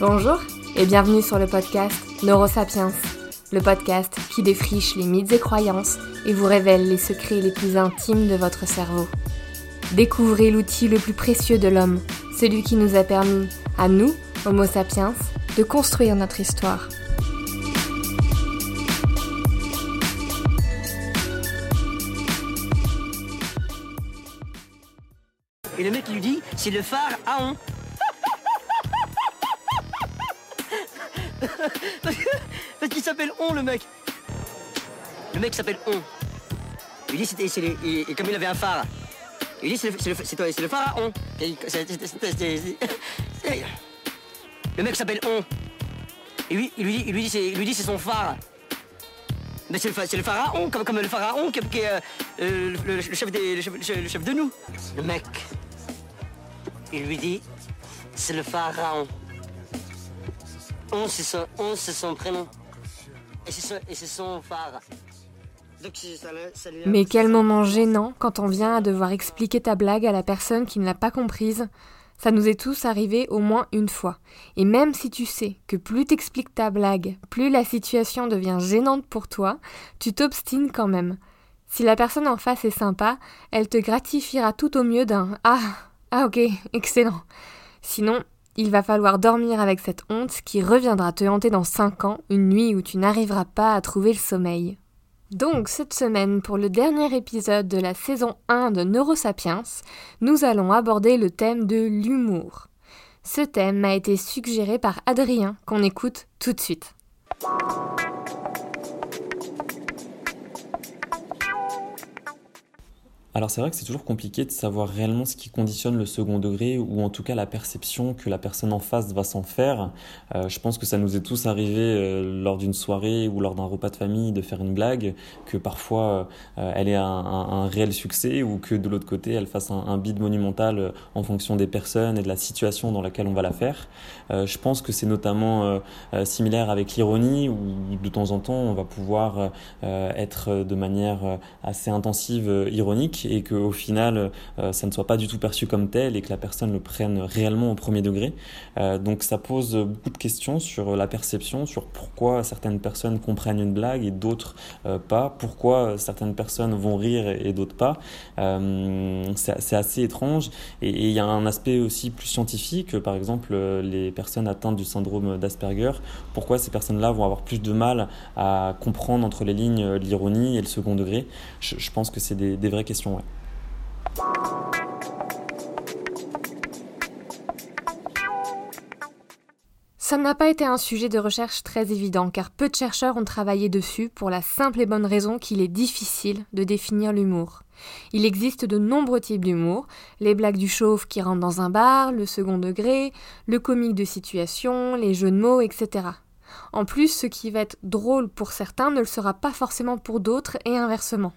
Bonjour et bienvenue sur le podcast Neurosapiens, le podcast qui défriche les mythes et croyances et vous révèle les secrets les plus intimes de votre cerveau. Découvrez l'outil le plus précieux de l'homme, celui qui nous a permis, à nous, Homo sapiens, de construire notre histoire. Et le mec lui dit, c'est le phare A1. Parce qu'il s'appelle On, le mec. Le mec s'appelle On. Il dit, c'était, c'est et, comme il avait un phare, il dit, c'est le, phare à On. Le mec s'appelle On. Et lui, il lui dit, il lui dit, c'est, son phare. Mais c'est le, pharaon, comme, comme le pharaon qui, est euh, le chef- le chef de nous. Le mec, il lui dit, c'est le pharaon. C'est son, prénom. Et c'est son, phare. Donc, c'est- ça, le- ça lui- Mais quel moment gênant quand on vient à devoir expliquer ta blague à la personne qui ne l'a pas comprise. Ça nous est tous arrivé au moins une fois. Et même si tu sais que plus t'expliques ta blague, plus la situation devient gênante pour toi, tu t'obstines quand même. Si la personne en face est sympa, elle te gratifiera tout au mieux d'un Ah, ah ok, excellent. Sinon, il va falloir dormir avec cette honte qui reviendra te hanter dans 5 ans, une nuit où tu n'arriveras pas à trouver le sommeil. Donc, cette semaine, pour le dernier épisode de la saison 1 de Neurosapiens, nous allons aborder le thème de l'humour. Ce thème m'a été suggéré par Adrien, qu'on écoute tout de suite. Alors c'est vrai que c'est toujours compliqué de savoir réellement ce qui conditionne le second degré ou en tout cas la perception que la personne en face va s'en faire. Euh, je pense que ça nous est tous arrivé euh, lors d'une soirée ou lors d'un repas de famille de faire une blague, que parfois euh, elle ait un, réel succès ou que de l'autre côté elle fasse un, un bide monumental en fonction des personnes et de la situation dans laquelle on va la faire. Je pense que c'est notamment similaire avec l'ironie où de temps en temps on va pouvoir être de manière assez intensive euh, et qu'au final euh, ça ne soit pas du tout perçu comme tel et que la personne le prenne réellement au premier degré. Euh, donc ça pose beaucoup de questions sur la perception, sur pourquoi certaines personnes comprennent une blague et d'autres euh, pas, pourquoi certaines personnes vont rire et, d'autres pas. C'est assez étrange et il y a un aspect aussi plus scientifique, par exemple les personnes atteintes du syndrome d'Asperger, pourquoi ces personnes-là vont avoir plus de mal à comprendre entre les lignes l'ironie et le second degré? Je, pense que c'est des vraies questions. Ça n'a pas été un sujet de recherche très évident, car peu de chercheurs ont travaillé dessus pour la simple et bonne raison qu'il est difficile de définir l'humour. Il existe de nombreux types d'humour, les blagues du chauve qui rentrent dans un bar, le second degré, le comique de situation, les jeux de mots, etc. En plus, ce qui va être drôle pour certains ne le sera pas forcément pour d'autres et inversement.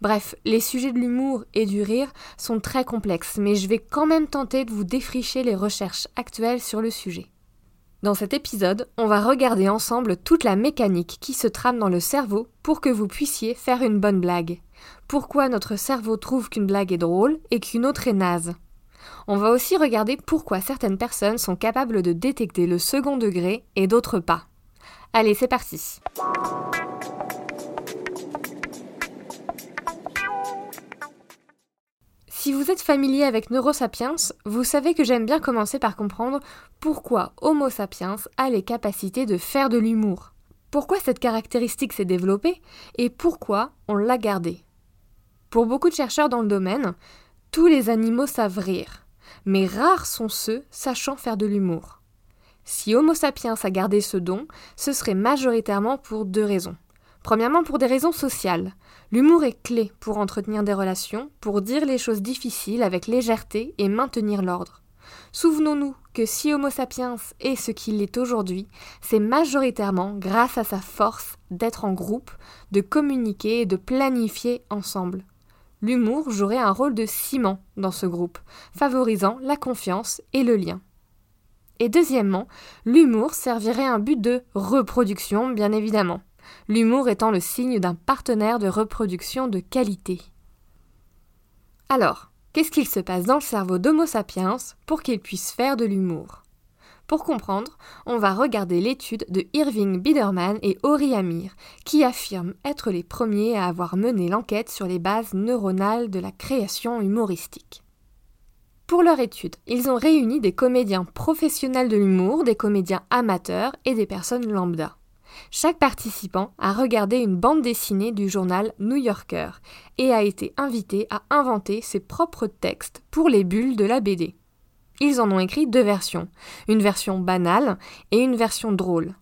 Bref, les sujets de l'humour et du rire sont très complexes, mais je vais quand même tenter de vous défricher les recherches actuelles sur le sujet. Dans cet épisode, on va regarder ensemble toute la mécanique qui se trame dans le cerveau pour que vous puissiez faire une bonne blague. Pourquoi notre cerveau trouve qu'une blague est drôle et qu'une autre est naze? On va aussi regarder pourquoi certaines personnes sont capables de détecter le second degré et d'autres pas. Allez, c'est parti. Vous êtes familier avec Neurosapiens, vous savez que j'aime bien commencer par comprendre pourquoi Homo sapiens a les capacités de faire de l'humour. Pourquoi cette caractéristique s'est développée et pourquoi on l'a gardée. Pour beaucoup de chercheurs dans le domaine, tous les animaux savent rire, mais rares sont ceux sachant faire de l'humour. Si Homo sapiens a gardé ce don, ce serait majoritairement pour deux raisons. Premièrement, pour des raisons sociales. L'humour est clé pour entretenir des relations, pour dire les choses difficiles avec légèreté et maintenir l'ordre. Souvenons-nous que si Homo sapiens est ce qu'il est aujourd'hui, c'est majoritairement grâce à sa force d'être en groupe, de communiquer et de planifier ensemble. L'humour jouerait un rôle de ciment dans ce groupe, favorisant la confiance et le lien. Et deuxièmement, l'humour servirait un but de reproduction, bien évidemment. L'humour étant le signe d'un partenaire de reproduction de qualité. Alors, qu'est-ce qu'il se passe dans le cerveau d'Homo sapiens pour qu'il puisse faire de l'humour? Pour comprendre, on va regarder l'étude de Irving Biderman et Ori Amir, qui affirment être les premiers à avoir mené l'enquête sur les bases neuronales de la création humoristique. Pour leur étude, ils ont réuni des comédiens professionnels de l'humour, des comédiens amateurs et des personnes lambda. Chaque participant a regardé une bande dessinée du journal New Yorker et a été invité à inventer ses propres textes pour les bulles de la BD. Ils en ont écrit deux versions, une version banale et une version drôle.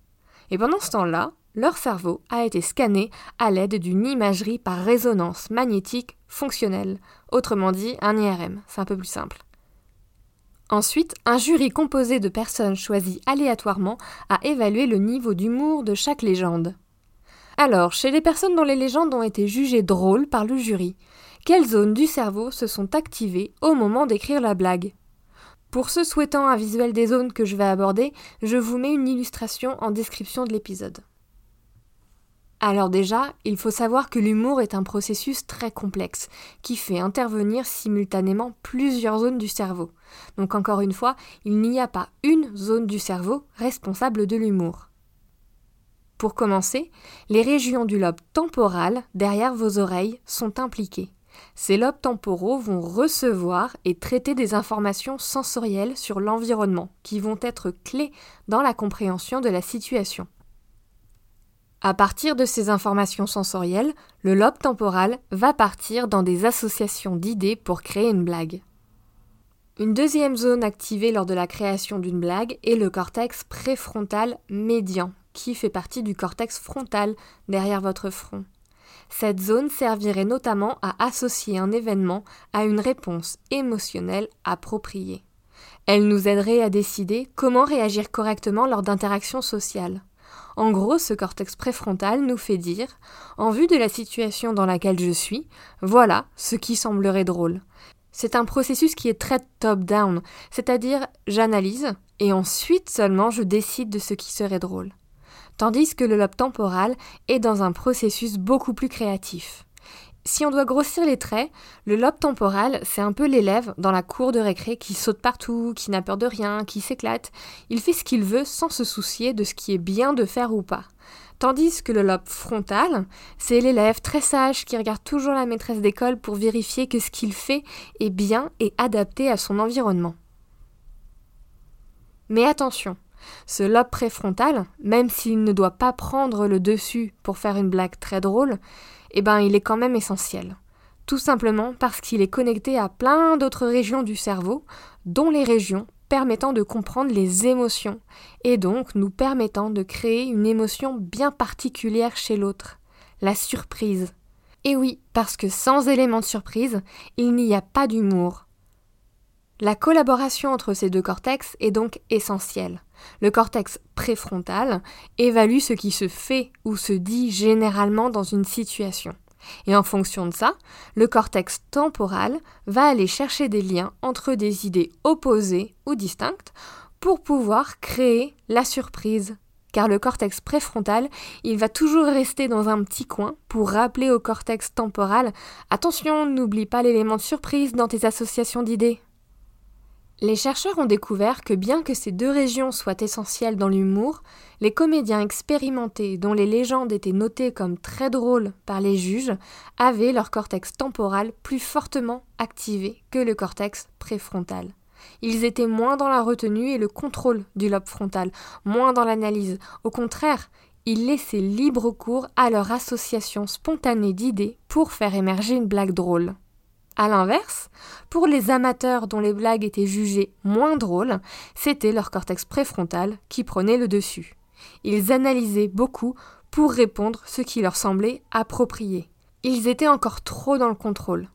Et pendant ce temps-là, leur cerveau a été scanné à l'aide d'une imagerie par résonance magnétique fonctionnelle, autrement dit un IRM, c'est un peu plus simple. Ensuite, un jury composé de personnes choisies aléatoirement a évalué le niveau d'humour de chaque légende. Alors, chez les personnes dont les légendes ont été jugées drôles par le jury, quelles zones du cerveau se sont activées au moment d'écrire la blague? Pour ceux souhaitant un visuel des zones que je vais aborder, je vous mets une illustration en description de l'épisode. Alors déjà, il faut savoir que l'humour est un processus très complexe, qui fait intervenir simultanément plusieurs zones du cerveau. Donc encore une fois, il n'y a pas une zone du cerveau responsable de l'humour. Pour commencer, les régions du lobe temporal, derrière vos oreilles, sont impliquées. Ces lobes temporaux vont recevoir et traiter des informations sensorielles sur l'environnement, qui vont être clés dans la compréhension de la situation. À partir de ces informations sensorielles, le lobe temporal va partir dans des associations d'idées pour créer une blague. Une deuxième zone activée lors de la création d'une blague est le cortex préfrontal médian, qui fait partie du cortex frontal derrière votre front. Cette zone servirait notamment à associer un événement à une réponse émotionnelle appropriée. Elle nous aiderait à décider comment réagir correctement lors d'interactions sociales. En gros, ce cortex préfrontal nous fait dire, en vue de la situation dans laquelle je suis, voilà ce qui semblerait drôle. C'est un processus qui est très top-down, c'est-à-dire j'analyse et ensuite seulement je décide de ce qui serait drôle. Tandis que le lobe temporal est dans un processus beaucoup plus créatif. Si on doit grossir les traits, le lobe temporal, c'est un peu l'élève dans la cour de récré qui saute partout, qui n'a peur de rien, qui s'éclate. Il fait ce qu'il veut sans se soucier de ce qui est bien de faire ou pas. Tandis que le lobe frontal, c'est l'élève très sage qui regarde toujours la maîtresse d'école pour vérifier que ce qu'il fait est bien et adapté à son environnement. Mais attention, ce lobe préfrontal, même s'il ne doit pas prendre le dessus pour faire une blague très drôle, eh ben il est quand même essentiel. Tout simplement parce qu'il est connecté à plein d'autres régions du cerveau, dont les régions permettant de comprendre les émotions, et donc nous permettant de créer une émotion bien particulière chez l'autre, la surprise. Et oui, parce que sans élément de surprise, il n'y a pas d'humour. La collaboration entre ces deux cortex est donc essentielle. Le cortex préfrontal évalue ce qui se fait ou se dit généralement dans une situation. Et en fonction de ça, le cortex temporal va aller chercher des liens entre des idées opposées ou distinctes pour pouvoir créer la surprise. Car le cortex préfrontal, il va toujours rester dans un petit coin pour rappeler au cortex temporal Attention, n'oublie pas l'élément de surprise dans tes associations d'idées. Les chercheurs ont découvert que bien que ces deux régions soient essentielles dans l'humour, les comédiens expérimentés dont les légendes étaient notées comme très drôles par les juges avaient leur cortex temporal plus fortement activé que le cortex préfrontal. Ils étaient moins dans la retenue et le contrôle du lobe frontal, moins dans l'analyse. Au contraire, ils laissaient libre cours à leur association spontanée d'idées pour faire émerger une blague drôle. A l'inverse, pour les amateurs dont les blagues étaient jugées moins drôles, c'était leur cortex préfrontal qui prenait le dessus. Ils analysaient beaucoup pour répondre ce qui leur semblait approprié. Ils étaient encore trop dans le contrôle.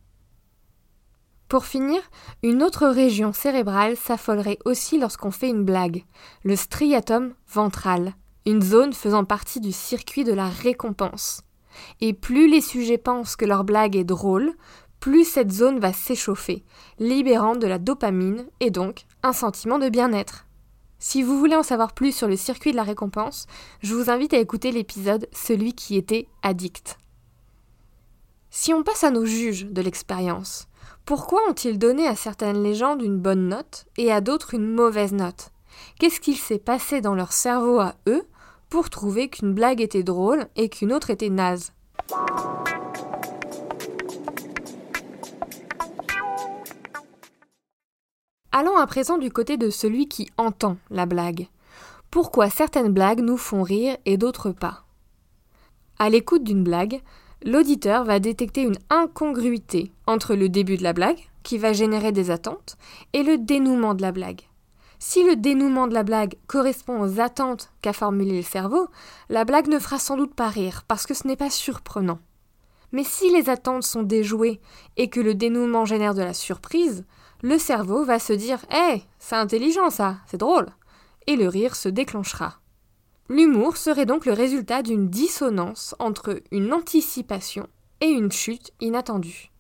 Pour finir, une autre région cérébrale s'affolerait aussi lorsqu'on fait une blague, le striatum ventral, une zone faisant partie du circuit de la récompense. Et plus les sujets pensent que leur blague est drôle, plus cette zone va s'échauffer, libérant de la dopamine et donc un sentiment de bien-être. Si vous voulez en savoir plus sur le circuit de la récompense, je vous invite à écouter l'épisode Celui qui était addict. Si on passe à nos juges de l'expérience, pourquoi ont-ils donné à certaines légendes une bonne note et à d'autres une mauvaise note? Qu'est-ce qu'il s'est passé dans leur cerveau à eux pour trouver qu'une blague était drôle et qu'une autre était naze? Allons à présent du côté de celui qui entend la blague. Pourquoi certaines blagues nous font rire et d'autres pas? À l'écoute d'une blague, l'auditeur va détecter une incongruité entre le début de la blague, qui va générer des attentes, et le dénouement de la blague. Si le dénouement de la blague correspond aux attentes qu'a formulées le cerveau, la blague ne fera sans doute pas rire, parce que ce n'est pas surprenant. Mais si les attentes sont déjouées et que le dénouement génère de la surprise, le cerveau va se dire Hé, c'est intelligent ça, c'est drôle et le rire se déclenchera. L'humour serait donc le résultat d'une dissonance entre une anticipation et une chute inattendue.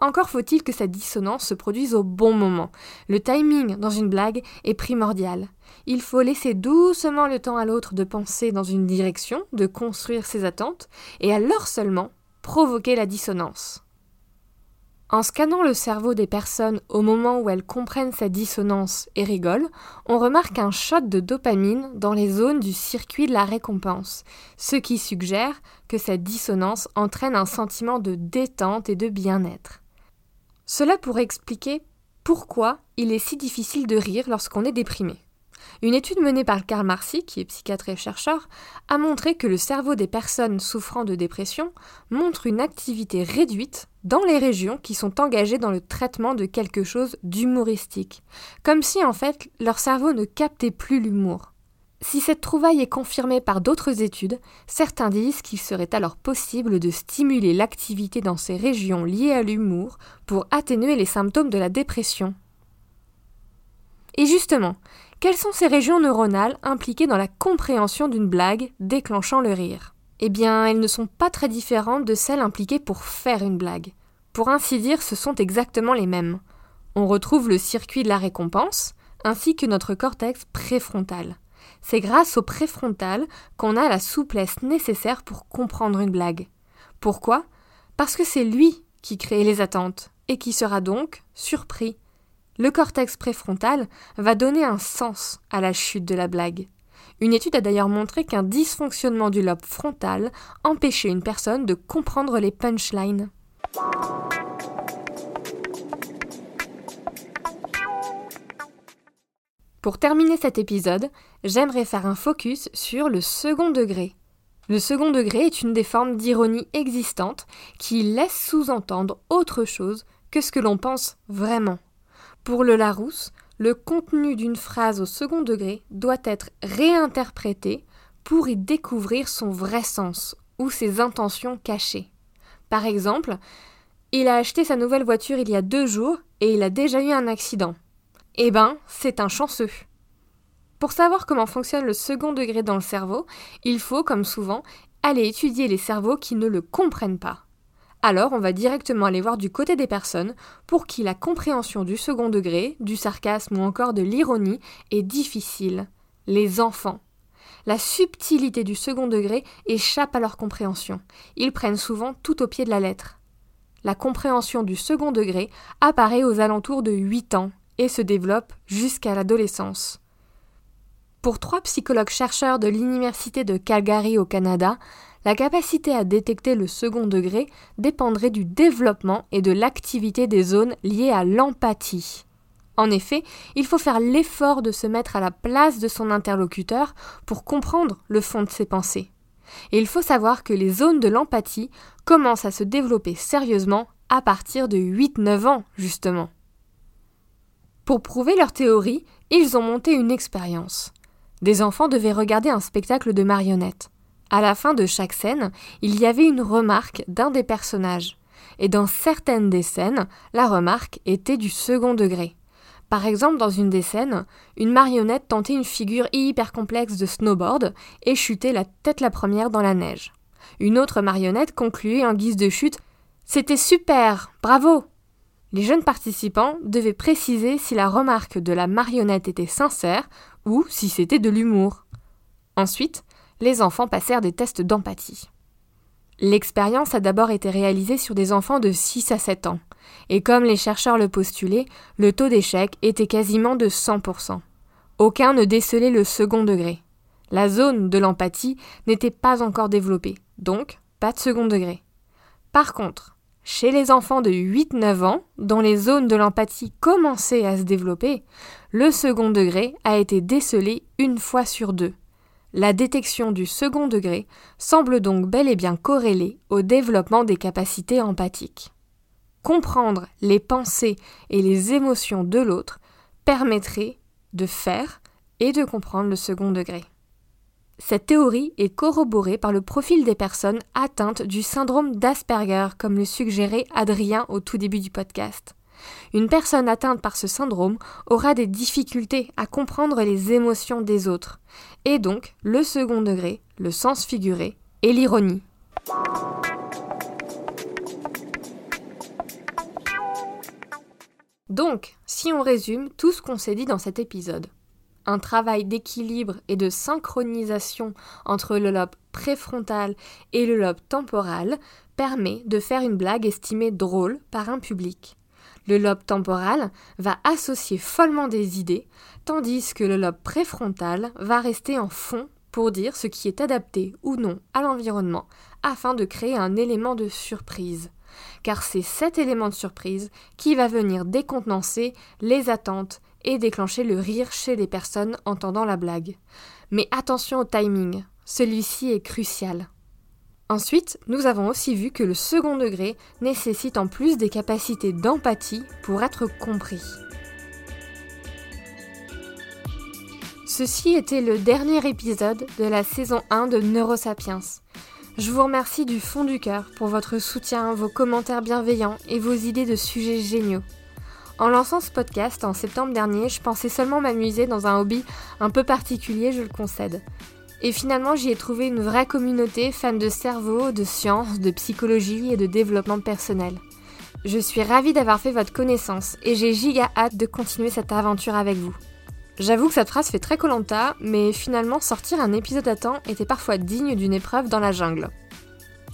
Encore faut-il que cette dissonance se produise au bon moment. Le timing dans une blague est primordial. Il faut laisser doucement le temps à l'autre de penser dans une direction, de construire ses attentes, et alors seulement provoquer la dissonance. En scannant le cerveau des personnes au moment où elles comprennent sa dissonance et rigolent, on remarque un shot de dopamine dans les zones du circuit de la récompense, ce qui suggère que cette dissonance entraîne un sentiment de détente et de bien-être. Cela pourrait expliquer pourquoi il est si difficile de rire lorsqu'on est déprimé. Une étude menée par Karl Marcy, qui est psychiatre et chercheur, a montré que le cerveau des personnes souffrant de dépression montre une activité réduite dans les régions qui sont engagées dans le traitement de quelque chose d'humoristique, comme si en fait leur cerveau ne captait plus l'humour. Si cette trouvaille est confirmée par d'autres études, certains disent qu'il serait alors possible de stimuler l'activité dans ces régions liées à l'humour pour atténuer les symptômes de la dépression. Et justement, quelles sont ces régions neuronales impliquées dans la compréhension d'une blague déclenchant le rire? Eh bien, elles ne sont pas très différentes de celles impliquées pour faire une blague. Pour ainsi dire, ce sont exactement les mêmes. On retrouve le circuit de la récompense, ainsi que notre cortex préfrontal. C'est grâce au préfrontal qu'on a la souplesse nécessaire pour comprendre une blague. Pourquoi? Parce que c'est lui qui crée les attentes, et qui sera donc surpris le cortex préfrontal va donner un sens à la chute de la blague. Une étude a d'ailleurs montré qu'un dysfonctionnement du lobe frontal empêchait une personne de comprendre les punchlines. Pour terminer cet épisode, j'aimerais faire un focus sur le second degré. Le second degré est une des formes d'ironie existantes qui laisse sous-entendre autre chose que ce que l'on pense vraiment. Pour le Larousse, le contenu d'une phrase au second degré doit être réinterprété pour y découvrir son vrai sens ou ses intentions cachées. Par exemple, il a acheté sa nouvelle voiture il y a deux jours et il a déjà eu un accident. Eh ben, c'est un chanceux. Pour savoir comment fonctionne le second degré dans le cerveau, il faut, comme souvent, aller étudier les cerveaux qui ne le comprennent pas alors on va directement aller voir du côté des personnes pour qui la compréhension du second degré, du sarcasme ou encore de l'ironie est difficile. Les enfants. La subtilité du second degré échappe à leur compréhension. Ils prennent souvent tout au pied de la lettre. La compréhension du second degré apparaît aux alentours de 8 ans et se développe jusqu'à l'adolescence. Pour trois psychologues chercheurs de l'Université de Calgary au Canada, la capacité à détecter le second degré dépendrait du développement et de l'activité des zones liées à l'empathie. En effet, il faut faire l'effort de se mettre à la place de son interlocuteur pour comprendre le fond de ses pensées. Et il faut savoir que les zones de l'empathie commencent à se développer sérieusement à partir de 8-9 ans, justement. Pour prouver leur théorie, ils ont monté une expérience. Des enfants devaient regarder un spectacle de marionnettes. À la fin de chaque scène, il y avait une remarque d'un des personnages. Et dans certaines des scènes, la remarque était du second degré. Par exemple, dans une des scènes, une marionnette tentait une figure hyper complexe de snowboard et chutait la tête la première dans la neige. Une autre marionnette concluait en guise de chute C'était super, bravo Les jeunes participants devaient préciser si la remarque de la marionnette était sincère ou si c'était de l'humour. Ensuite, les enfants passèrent des tests d'empathie. L'expérience a d'abord été réalisée sur des enfants de 6 à 7 ans, et comme les chercheurs le postulaient, le taux d'échec était quasiment de 100%. Aucun ne décelait le second degré. La zone de l'empathie n'était pas encore développée, donc pas de second degré. Par contre, chez les enfants de 8-9 ans, dont les zones de l'empathie commençaient à se développer, le second degré a été décelé une fois sur deux. La détection du second degré semble donc bel et bien corrélée au développement des capacités empathiques. Comprendre les pensées et les émotions de l'autre permettrait de faire et de comprendre le second degré. Cette théorie est corroborée par le profil des personnes atteintes du syndrome d'Asperger, comme le suggérait Adrien au tout début du podcast. Une personne atteinte par ce syndrome aura des difficultés à comprendre les émotions des autres, et donc le second degré, le sens figuré et l'ironie. Donc, si on résume tout ce qu'on s'est dit dans cet épisode, un travail d'équilibre et de synchronisation entre le lobe préfrontal et le lobe temporal permet de faire une blague estimée drôle par un public. Le lobe temporal va associer follement des idées, tandis que le lobe préfrontal va rester en fond pour dire ce qui est adapté ou non à l'environnement, afin de créer un élément de surprise. Car c'est cet élément de surprise qui va venir décontenancer les attentes et déclencher le rire chez les personnes entendant la blague. Mais attention au timing, celui-ci est crucial. Ensuite, nous avons aussi vu que le second degré nécessite en plus des capacités d'empathie pour être compris. Ceci était le dernier épisode de la saison 1 de Neurosapiens. Je vous remercie du fond du cœur pour votre soutien, vos commentaires bienveillants et vos idées de sujets géniaux. En lançant ce podcast en septembre dernier, je pensais seulement m'amuser dans un hobby un peu particulier, je le concède. Et finalement, j'y ai trouvé une vraie communauté fan de cerveau, de sciences, de psychologie et de développement personnel. Je suis ravie d'avoir fait votre connaissance et j'ai giga hâte de continuer cette aventure avec vous. J'avoue que cette phrase fait très colanta, mais finalement sortir un épisode à temps était parfois digne d'une épreuve dans la jungle.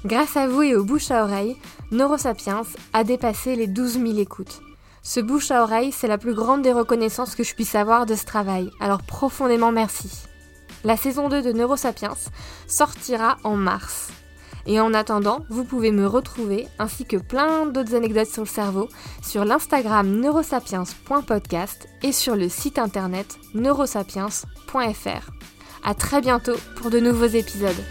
Grâce à vous et aux bouche à oreille, Neurosapiens a dépassé les 12 000 écoutes. Ce bouche à oreille, c'est la plus grande des reconnaissances que je puisse avoir de ce travail, alors profondément merci. La saison 2 de Neurosapiens sortira en mars. Et en attendant, vous pouvez me retrouver, ainsi que plein d'autres anecdotes sur le cerveau, sur l'Instagram neurosapiens.podcast et sur le site internet neurosapiens.fr. A très bientôt pour de nouveaux épisodes.